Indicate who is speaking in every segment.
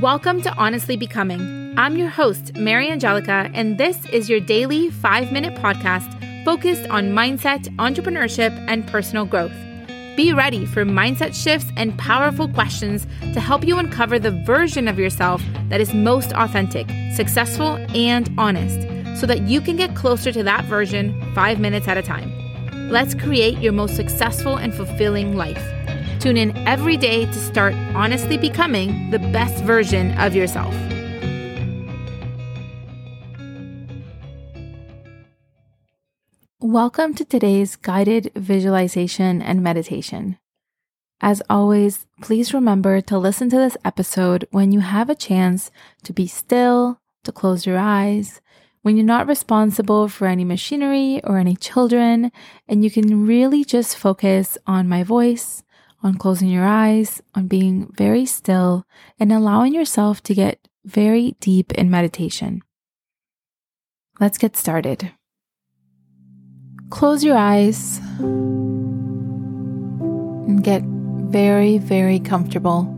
Speaker 1: Welcome to Honestly Becoming. I'm your host, Mariangelica, and this is your daily five minute podcast focused on mindset, entrepreneurship, and personal growth. Be ready for mindset shifts and powerful questions to help you uncover the version of yourself that is most authentic, successful, and honest so that you can get closer to that version five minutes at a time. Let's create your most successful and fulfilling life. Tune in every day to start honestly becoming the best version of yourself. Welcome to today's guided visualization and meditation. As always, please remember to listen to this episode when you have a chance to be still, to close your eyes, when you're not responsible for any machinery or any children, and you can really just focus on my voice on closing your eyes, on being very still, and allowing yourself to get very deep in meditation. Let's get started. Close your eyes and get very, very comfortable.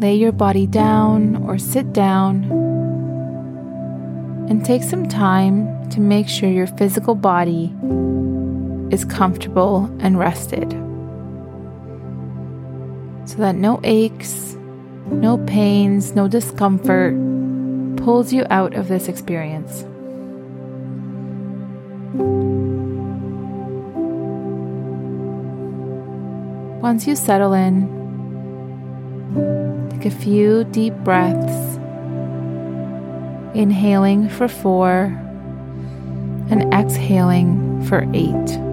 Speaker 1: Lay your body down or sit down and take some time to make sure your physical body is comfortable and rested that no aches, no pains, no discomfort pulls you out of this experience. Once you settle in, take a few deep breaths, inhaling for four and exhaling for eight.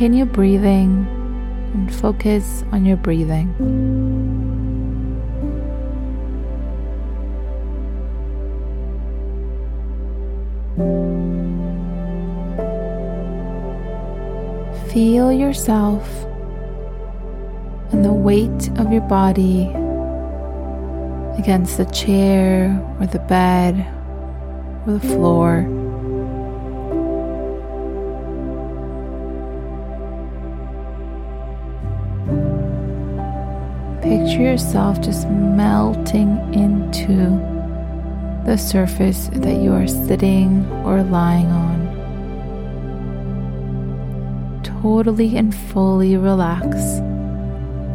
Speaker 1: Continue breathing and focus on your breathing. Feel yourself and the weight of your body against the chair or the bed or the floor. Picture yourself just melting into the surface that you are sitting or lying on. Totally and fully relax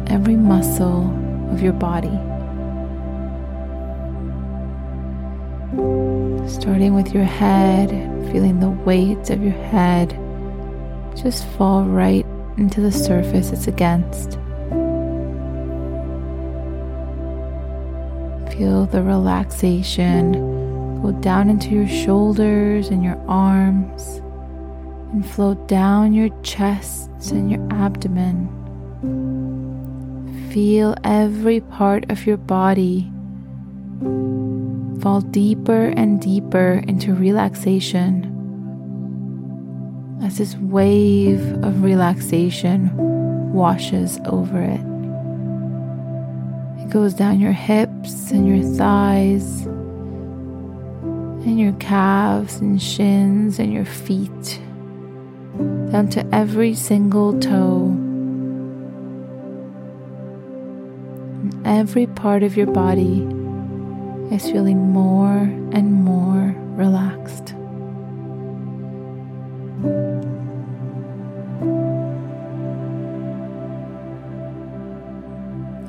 Speaker 1: every muscle of your body. Starting with your head, feeling the weight of your head just fall right into the surface it's against. Feel the relaxation go down into your shoulders and your arms and flow down your chest and your abdomen. Feel every part of your body fall deeper and deeper into relaxation as this wave of relaxation washes over it. Goes down your hips and your thighs, and your calves and shins and your feet, down to every single toe. And every part of your body is feeling more and more relaxed.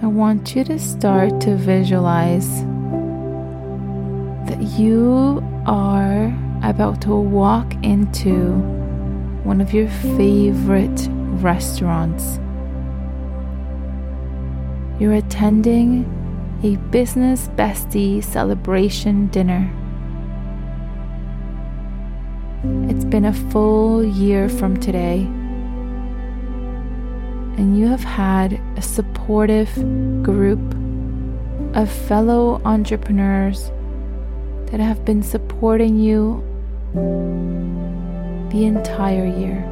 Speaker 1: I want you to start to visualize that you are about to walk into one of your favorite restaurants. You're attending a business bestie celebration dinner. It's been a full year from today and you have had a supportive group of fellow entrepreneurs that have been supporting you the entire year.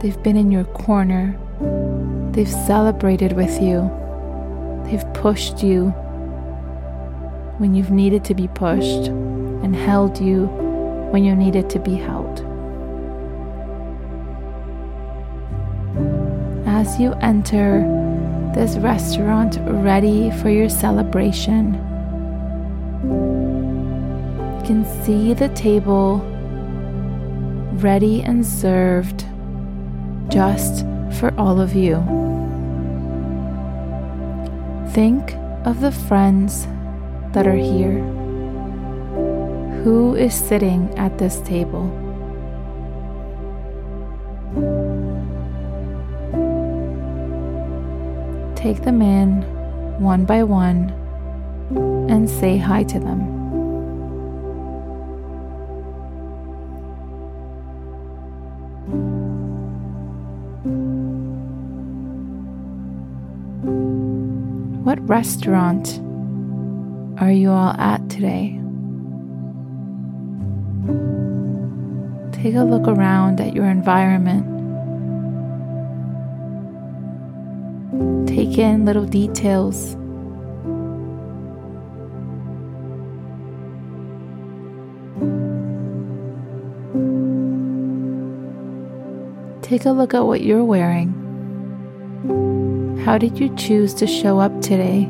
Speaker 1: They've been in your corner. They've celebrated with you. They've pushed you when you've needed to be pushed and held you when you needed to be held. As you enter this restaurant ready for your celebration, you can see the table ready and served just for all of you. Think of the friends that are here. Who is sitting at this table? Take them in one by one and say hi to them. What restaurant are you all at today? Take a look around at your environment. Take in little details. Take a look at what you're wearing. How did you choose to show up today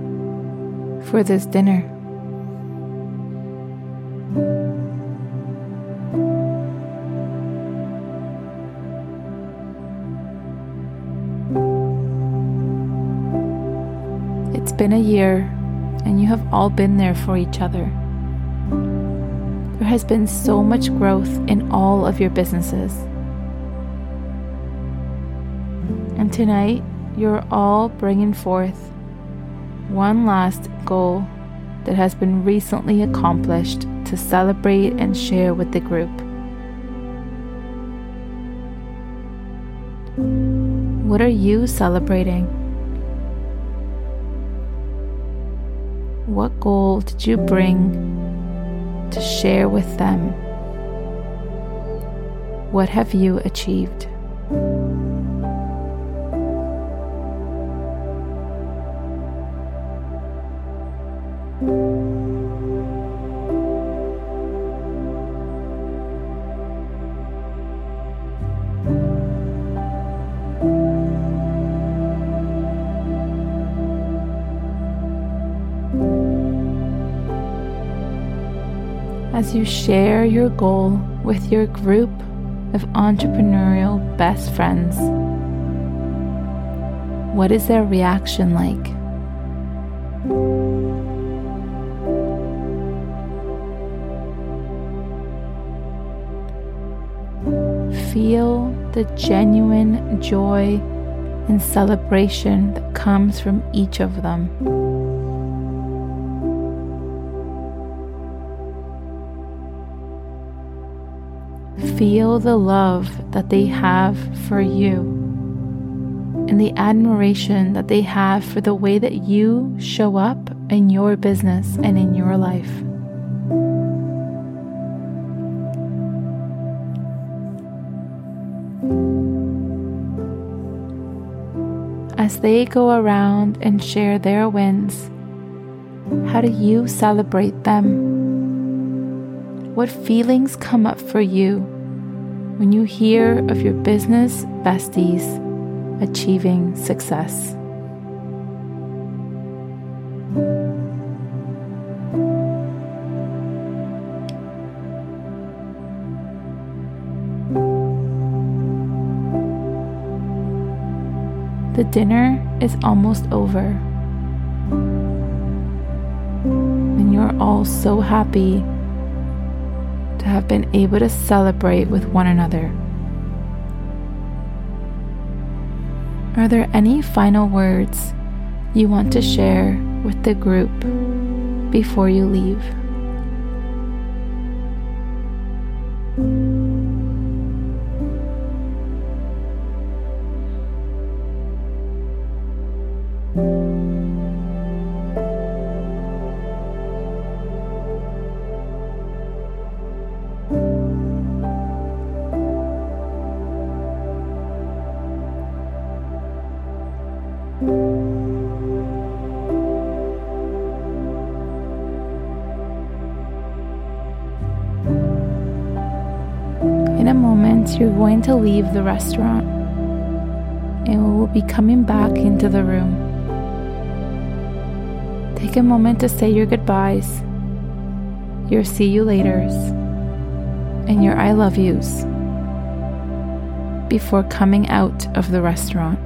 Speaker 1: for this dinner? Been a year, and you have all been there for each other. There has been so much growth in all of your businesses. And tonight, you're all bringing forth one last goal that has been recently accomplished to celebrate and share with the group. What are you celebrating? What goal did you bring to share with them? What have you achieved? As you share your goal with your group of entrepreneurial best friends. What is their reaction like? Feel the genuine joy and celebration that comes from each of them. Feel the love that they have for you and the admiration that they have for the way that you show up in your business and in your life. As they go around and share their wins, how do you celebrate them? What feelings come up for you when you hear of your business besties achieving success. The dinner is almost over. And you're all so happy have been able to celebrate with one another. Are there any final words you want to share with the group before you leave? In a moment, you're going to leave the restaurant and we will be coming back into the room. Take a moment to say your goodbyes, your see you laters, and your I love yous before coming out of the restaurant.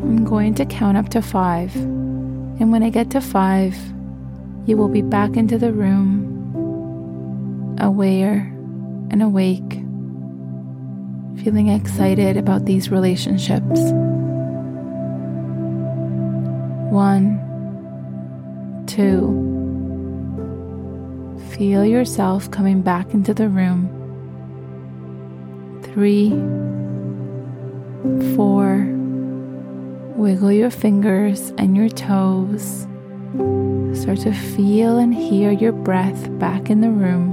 Speaker 1: I'm going to count up to five, and when I get to five, you will be back into the room, aware and awake, feeling excited about these relationships. One, two, feel yourself coming back into the room. Three, four, wiggle your fingers and your toes. Start to feel and hear your breath back in the room.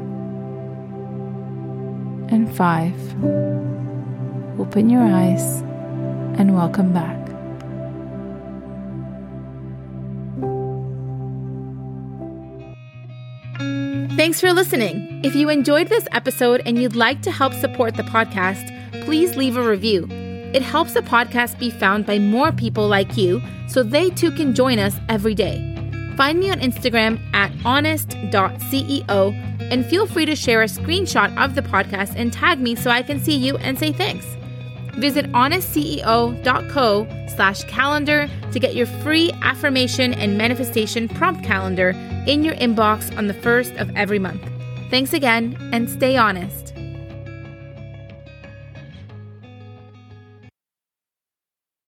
Speaker 1: And five, open your eyes and welcome back. Thanks for listening. If you enjoyed this episode and you'd like to help support the podcast, please leave a review. It helps the podcast be found by more people like you so they too can join us every day. Find me on Instagram at honest.ceo and feel free to share a screenshot of the podcast and tag me so I can see you and say thanks. Visit honestceo.co slash calendar to get your free affirmation and manifestation prompt calendar in your inbox on the first of every month. Thanks again and stay honest.